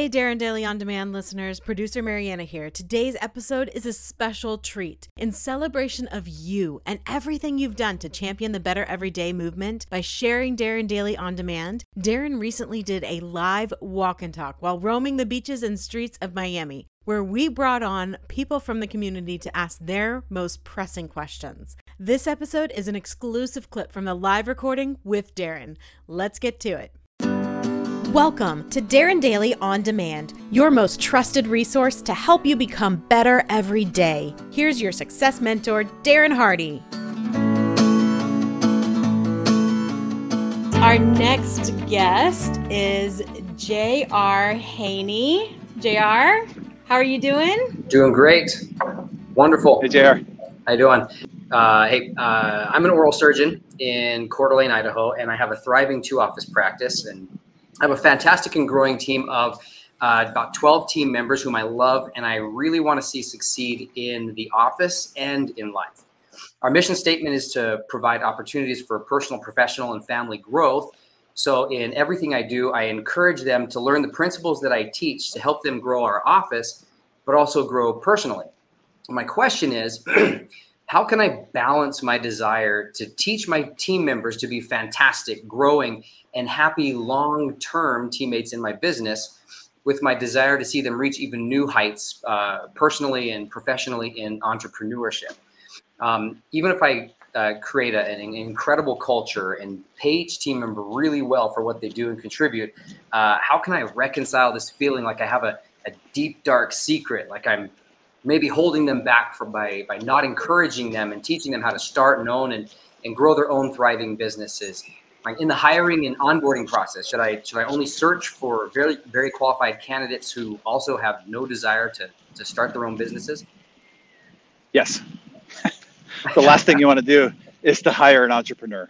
Hey, Darren Daily On Demand listeners, producer Mariana here. Today's episode is a special treat. In celebration of you and everything you've done to champion the Better Everyday movement by sharing Darren Daily On Demand, Darren recently did a live walk and talk while roaming the beaches and streets of Miami where we brought on people from the community to ask their most pressing questions. This episode is an exclusive clip from the live recording with Darren. Let's get to it. Welcome to Darren Daily On Demand, your most trusted resource to help you become better every day. Here's your success mentor, Darren Hardy. Our next guest is J.R. Haney. J.R., how are you doing? Doing great. Wonderful. Hey, JR. How you doing? Uh, hey, uh, I'm an oral surgeon in Coeur d'Alene, Idaho, and I have a thriving two-office practice. And I have a fantastic and growing team of uh, about 12 team members whom I love and I really want to see succeed in the office and in life. Our mission statement is to provide opportunities for personal, professional, and family growth. So, in everything I do, I encourage them to learn the principles that I teach to help them grow our office, but also grow personally. My question is how can I balance my desire to teach my team members to be fantastic, growing, and happy long term teammates in my business with my desire to see them reach even new heights uh, personally and professionally in entrepreneurship? Um, even if I uh, create a, an incredible culture and pay each team member really well for what they do and contribute, uh, how can I reconcile this feeling like I have a, a deep, dark secret, like I'm maybe holding them back from by by not encouraging them and teaching them how to start and own and and grow their own thriving businesses. Like in the hiring and onboarding process, should I should I only search for very very qualified candidates who also have no desire to to start their own businesses? Yes. the last thing you want to do is to hire an entrepreneur.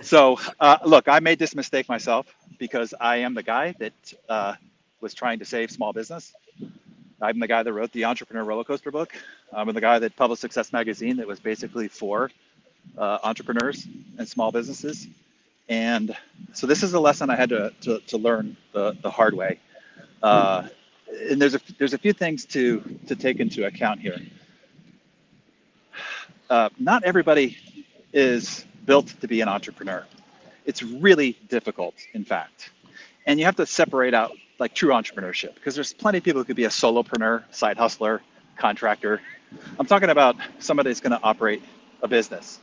So uh, look, I made this mistake myself because I am the guy that uh, was trying to save small business I'm the guy that wrote the Entrepreneur Roller Coaster book. I'm the guy that published Success Magazine that was basically for uh, entrepreneurs and small businesses. And so this is a lesson I had to, to, to learn the, the hard way. Uh, and there's a, there's a few things to, to take into account here. Uh, not everybody is built to be an entrepreneur. It's really difficult, in fact. And you have to separate out like true entrepreneurship because there's plenty of people who could be a solopreneur, side hustler, contractor. I'm talking about somebody that's going to operate a business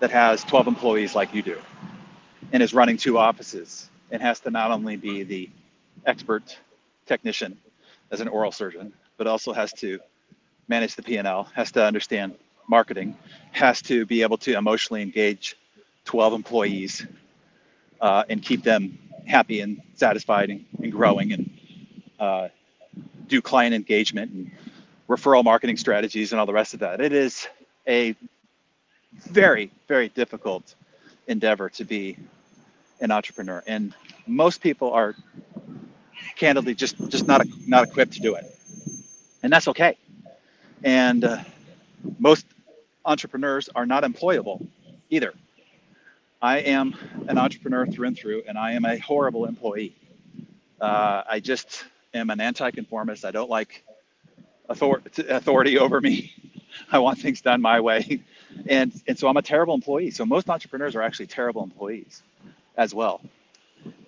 that has 12 employees like you do and is running two offices and has to not only be the expert technician as an oral surgeon, but also has to manage the P&L, has to understand marketing, has to be able to emotionally engage 12 employees uh, and keep them happy and satisfied and, and growing and uh, do client engagement and referral marketing strategies and all the rest of that. It is a very, very difficult endeavor to be an entrepreneur. And most people are candidly just, just not, not equipped to do it. And that's okay. And uh, most entrepreneurs are not employable either. I am an entrepreneur through and through, and I am a horrible employee. Uh, I just am an anti-conformist. I don't like author- authority over me. I want things done my way, and and so I'm a terrible employee. So most entrepreneurs are actually terrible employees, as well.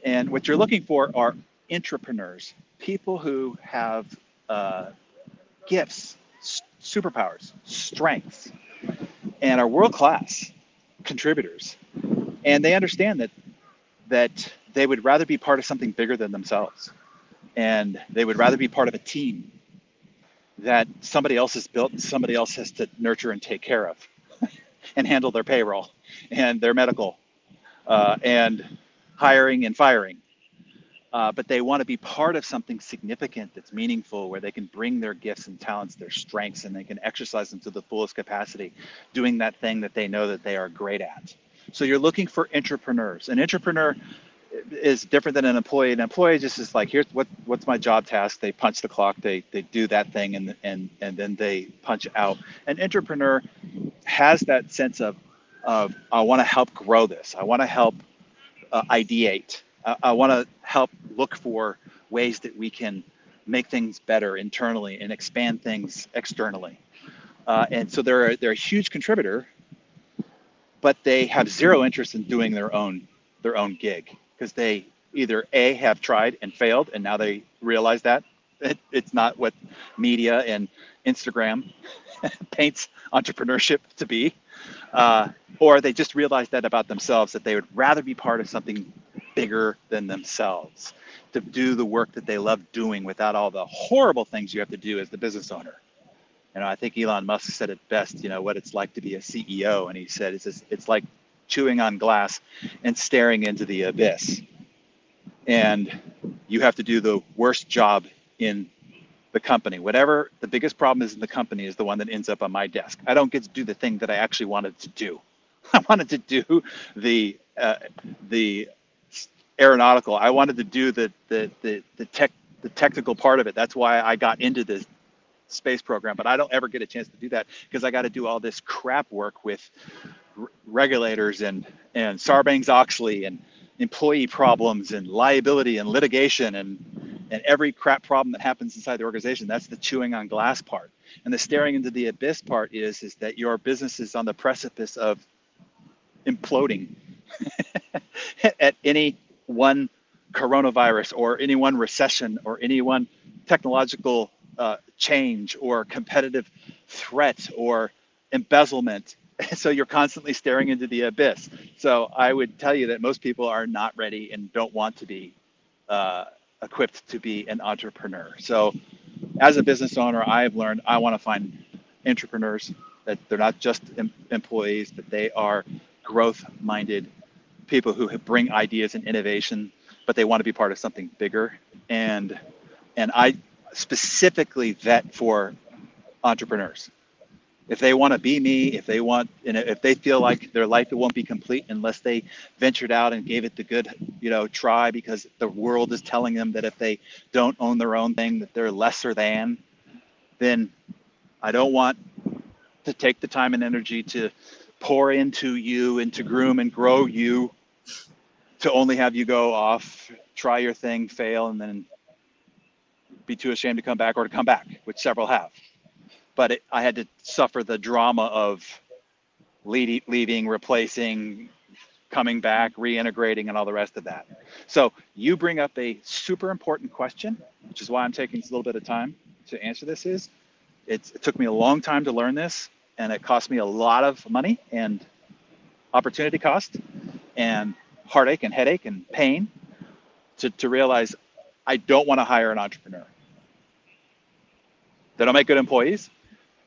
And what you're looking for are intrapreneurs, people who have uh, gifts, superpowers, strengths, and are world class contributors and they understand that that they would rather be part of something bigger than themselves. And they would rather be part of a team that somebody else has built and somebody else has to nurture and take care of and handle their payroll and their medical uh, and hiring and firing. Uh, but they want to be part of something significant that's meaningful where they can bring their gifts and talents their strengths and they can exercise them to the fullest capacity doing that thing that they know that they are great at so you're looking for intrapreneurs. An intrapreneur is different than an employee. An employee just is like, here's what what's my job task. They punch the clock. They they do that thing and and and then they punch out. An intrapreneur has that sense of of I want to help grow this. I want to help uh, ideate. I, want to help look for ways that we can make things better internally and expand things externally. Uh, and so they're they're a huge contributor, but they have zero interest in doing their own their own gig because they either a have tried and failed and now they realize that it, it's not what media and Instagram paints entrepreneurship to be, uh, or they just realize that about themselves that they would rather be part of something bigger than themselves to do the work that they love doing without all the horrible things you have to do as the business owner. You know, I think Elon Musk said it best, you know, what it's like to be a CEO. And he said, it's, just, it's like chewing on glass and staring into the abyss. And you have to do the worst job in the company. Whatever the biggest problem is in the company is the one that ends up on my desk. I don't get to do the thing that I actually wanted to do. I wanted to do the uh, the aeronautical. I wanted to do the the the the tech the technical part of it. That's why I got into this space program. But I don't ever get a chance to do that because I got to do all this crap work with regulators and and Sarbanes Oxley and employee problems and liability and litigation and and every crap problem that happens inside the organization that's the chewing on glass part and the staring into the abyss part is is that your business is on the precipice of imploding at any one coronavirus or any one recession or any one technological uh, change or competitive threat or embezzlement so you're constantly staring into the abyss. So I would tell you that most people are not ready and don't want to be uh, equipped to be an entrepreneur. So as a business owner, I've learned I want to find intrapreneurs that they're not just em- employees, but they are growth-minded people who bring ideas and innovation, but they want to be part of something bigger. And and I specifically vet for entrepreneurs. If they want to be me, if they want, and if they feel like their life it won't be complete unless they ventured out and gave it the good, you know, try because the world is telling them that if they don't own their own thing that they're lesser than, then I don't want to take the time and energy to pour into you and to groom and grow you to only have you go off, try your thing, fail, and then be too ashamed to come back or to come back, which several have but it, I had to suffer the drama of lead, leaving, replacing, coming back, reintegrating, and all the rest of that. So you bring up a super important question, which is why I'm taking a little bit of time to answer this. Is it took me a long time to learn this, and it cost me a lot of money and opportunity cost, and heartache and headache and pain to, to realize I don't want to hire an entrepreneur. They don't make good employees.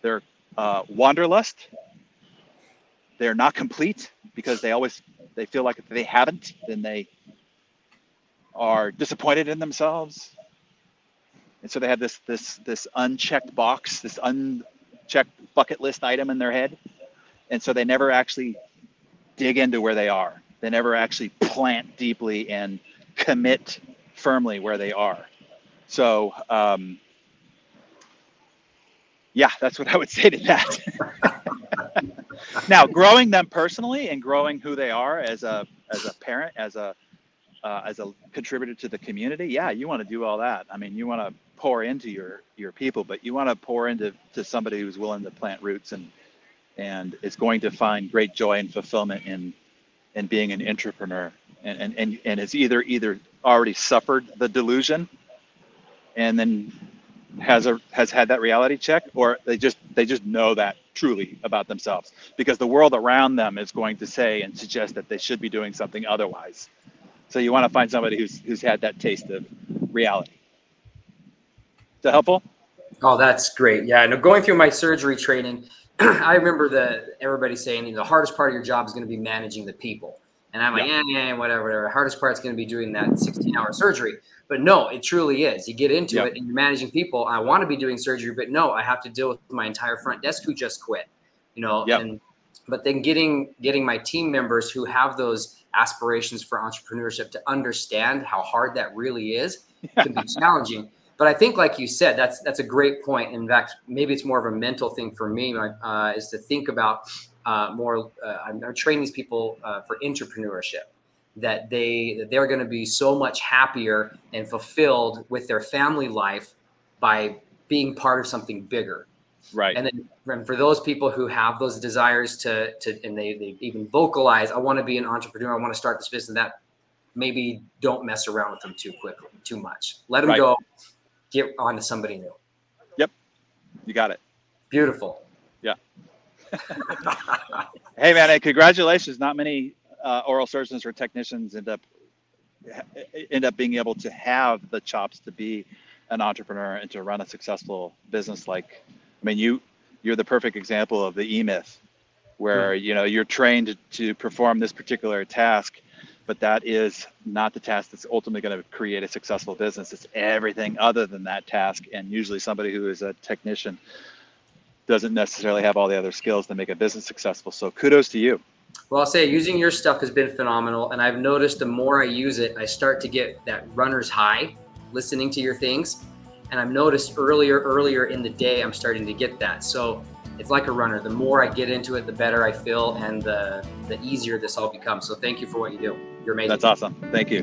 They're uh, wanderlust. They're not complete because they always they feel like if they haven't, then they are disappointed in themselves. And so they have this this this unchecked box, this unchecked bucket list item in their head, and so they never actually dig into where they are. They never actually plant deeply and commit firmly where they are. So um, yeah, that's what I would say to that. now, growing them personally and growing who they are as a as a parent, as a uh, as a contributor to the community, yeah, you want to do all that. I mean, you want to pour into your your people, but you want to pour into to somebody who's willing to plant roots and and is going to find great joy and fulfillment in in being an intrapreneur and and and, and has either either already suffered the delusion and then has a has had that reality check or they just they just know that truly about themselves. Because the world around them is going to say and suggest that they should be doing something otherwise. So you want to find somebody who's who's had that taste of reality. Is that helpful? Oh that's great. Yeah no going through my surgery training i remember the everybody saying you know, the hardest part of your job is going to be managing the people and i'm like yeah, yeah, yeah whatever whatever hardest part is going to be doing that 16 hour surgery but no, it truly is. You get into yep. it and you're managing people. I want to be doing surgery, but no, I have to deal with my entire front desk who just quit. You know, yep. and but then getting getting my team members who have those aspirations for entrepreneurship to understand how hard that really is can be challenging. But I think, like you said, that's that's a great point. In fact, maybe it's more of a mental thing for me uh, is to think about uh, more. Uh, I'm, I'm, training these people uh, for entrepreneurship that they that they're going to be so much happier and fulfilled with their family life by being part of something bigger. Right. And then and for those people who have those desires to to and they, they even vocalize i want to be an entrepreneur i want to start this business that maybe don't mess around with them too quickly too much. Let them Right. go get on to somebody new. Yep. You got it. Beautiful hey man hey, congratulations. Not many uh, oral surgeons or technicians end up end up being able to have the chops to be an entrepreneur and to run a successful business like i mean you you're the perfect example of the e-myth where you know you're trained to perform this particular task but that is not the task that's ultimately going to create a successful business. It's everything other than that task. And usually somebody who is a technician doesn't necessarily have all the other skills to make a business successful so kudos to you Well, I'll say using your stuff has been phenomenal, and I've noticed the more I use it, I start to get that runner's high listening to your things, and I've noticed earlier, earlier in the day, I'm starting to get that. So it's like a runner. The more I get into it, the better I feel, and the the easier this all becomes. So thank you for what you do. You're amazing. that's awesome thank you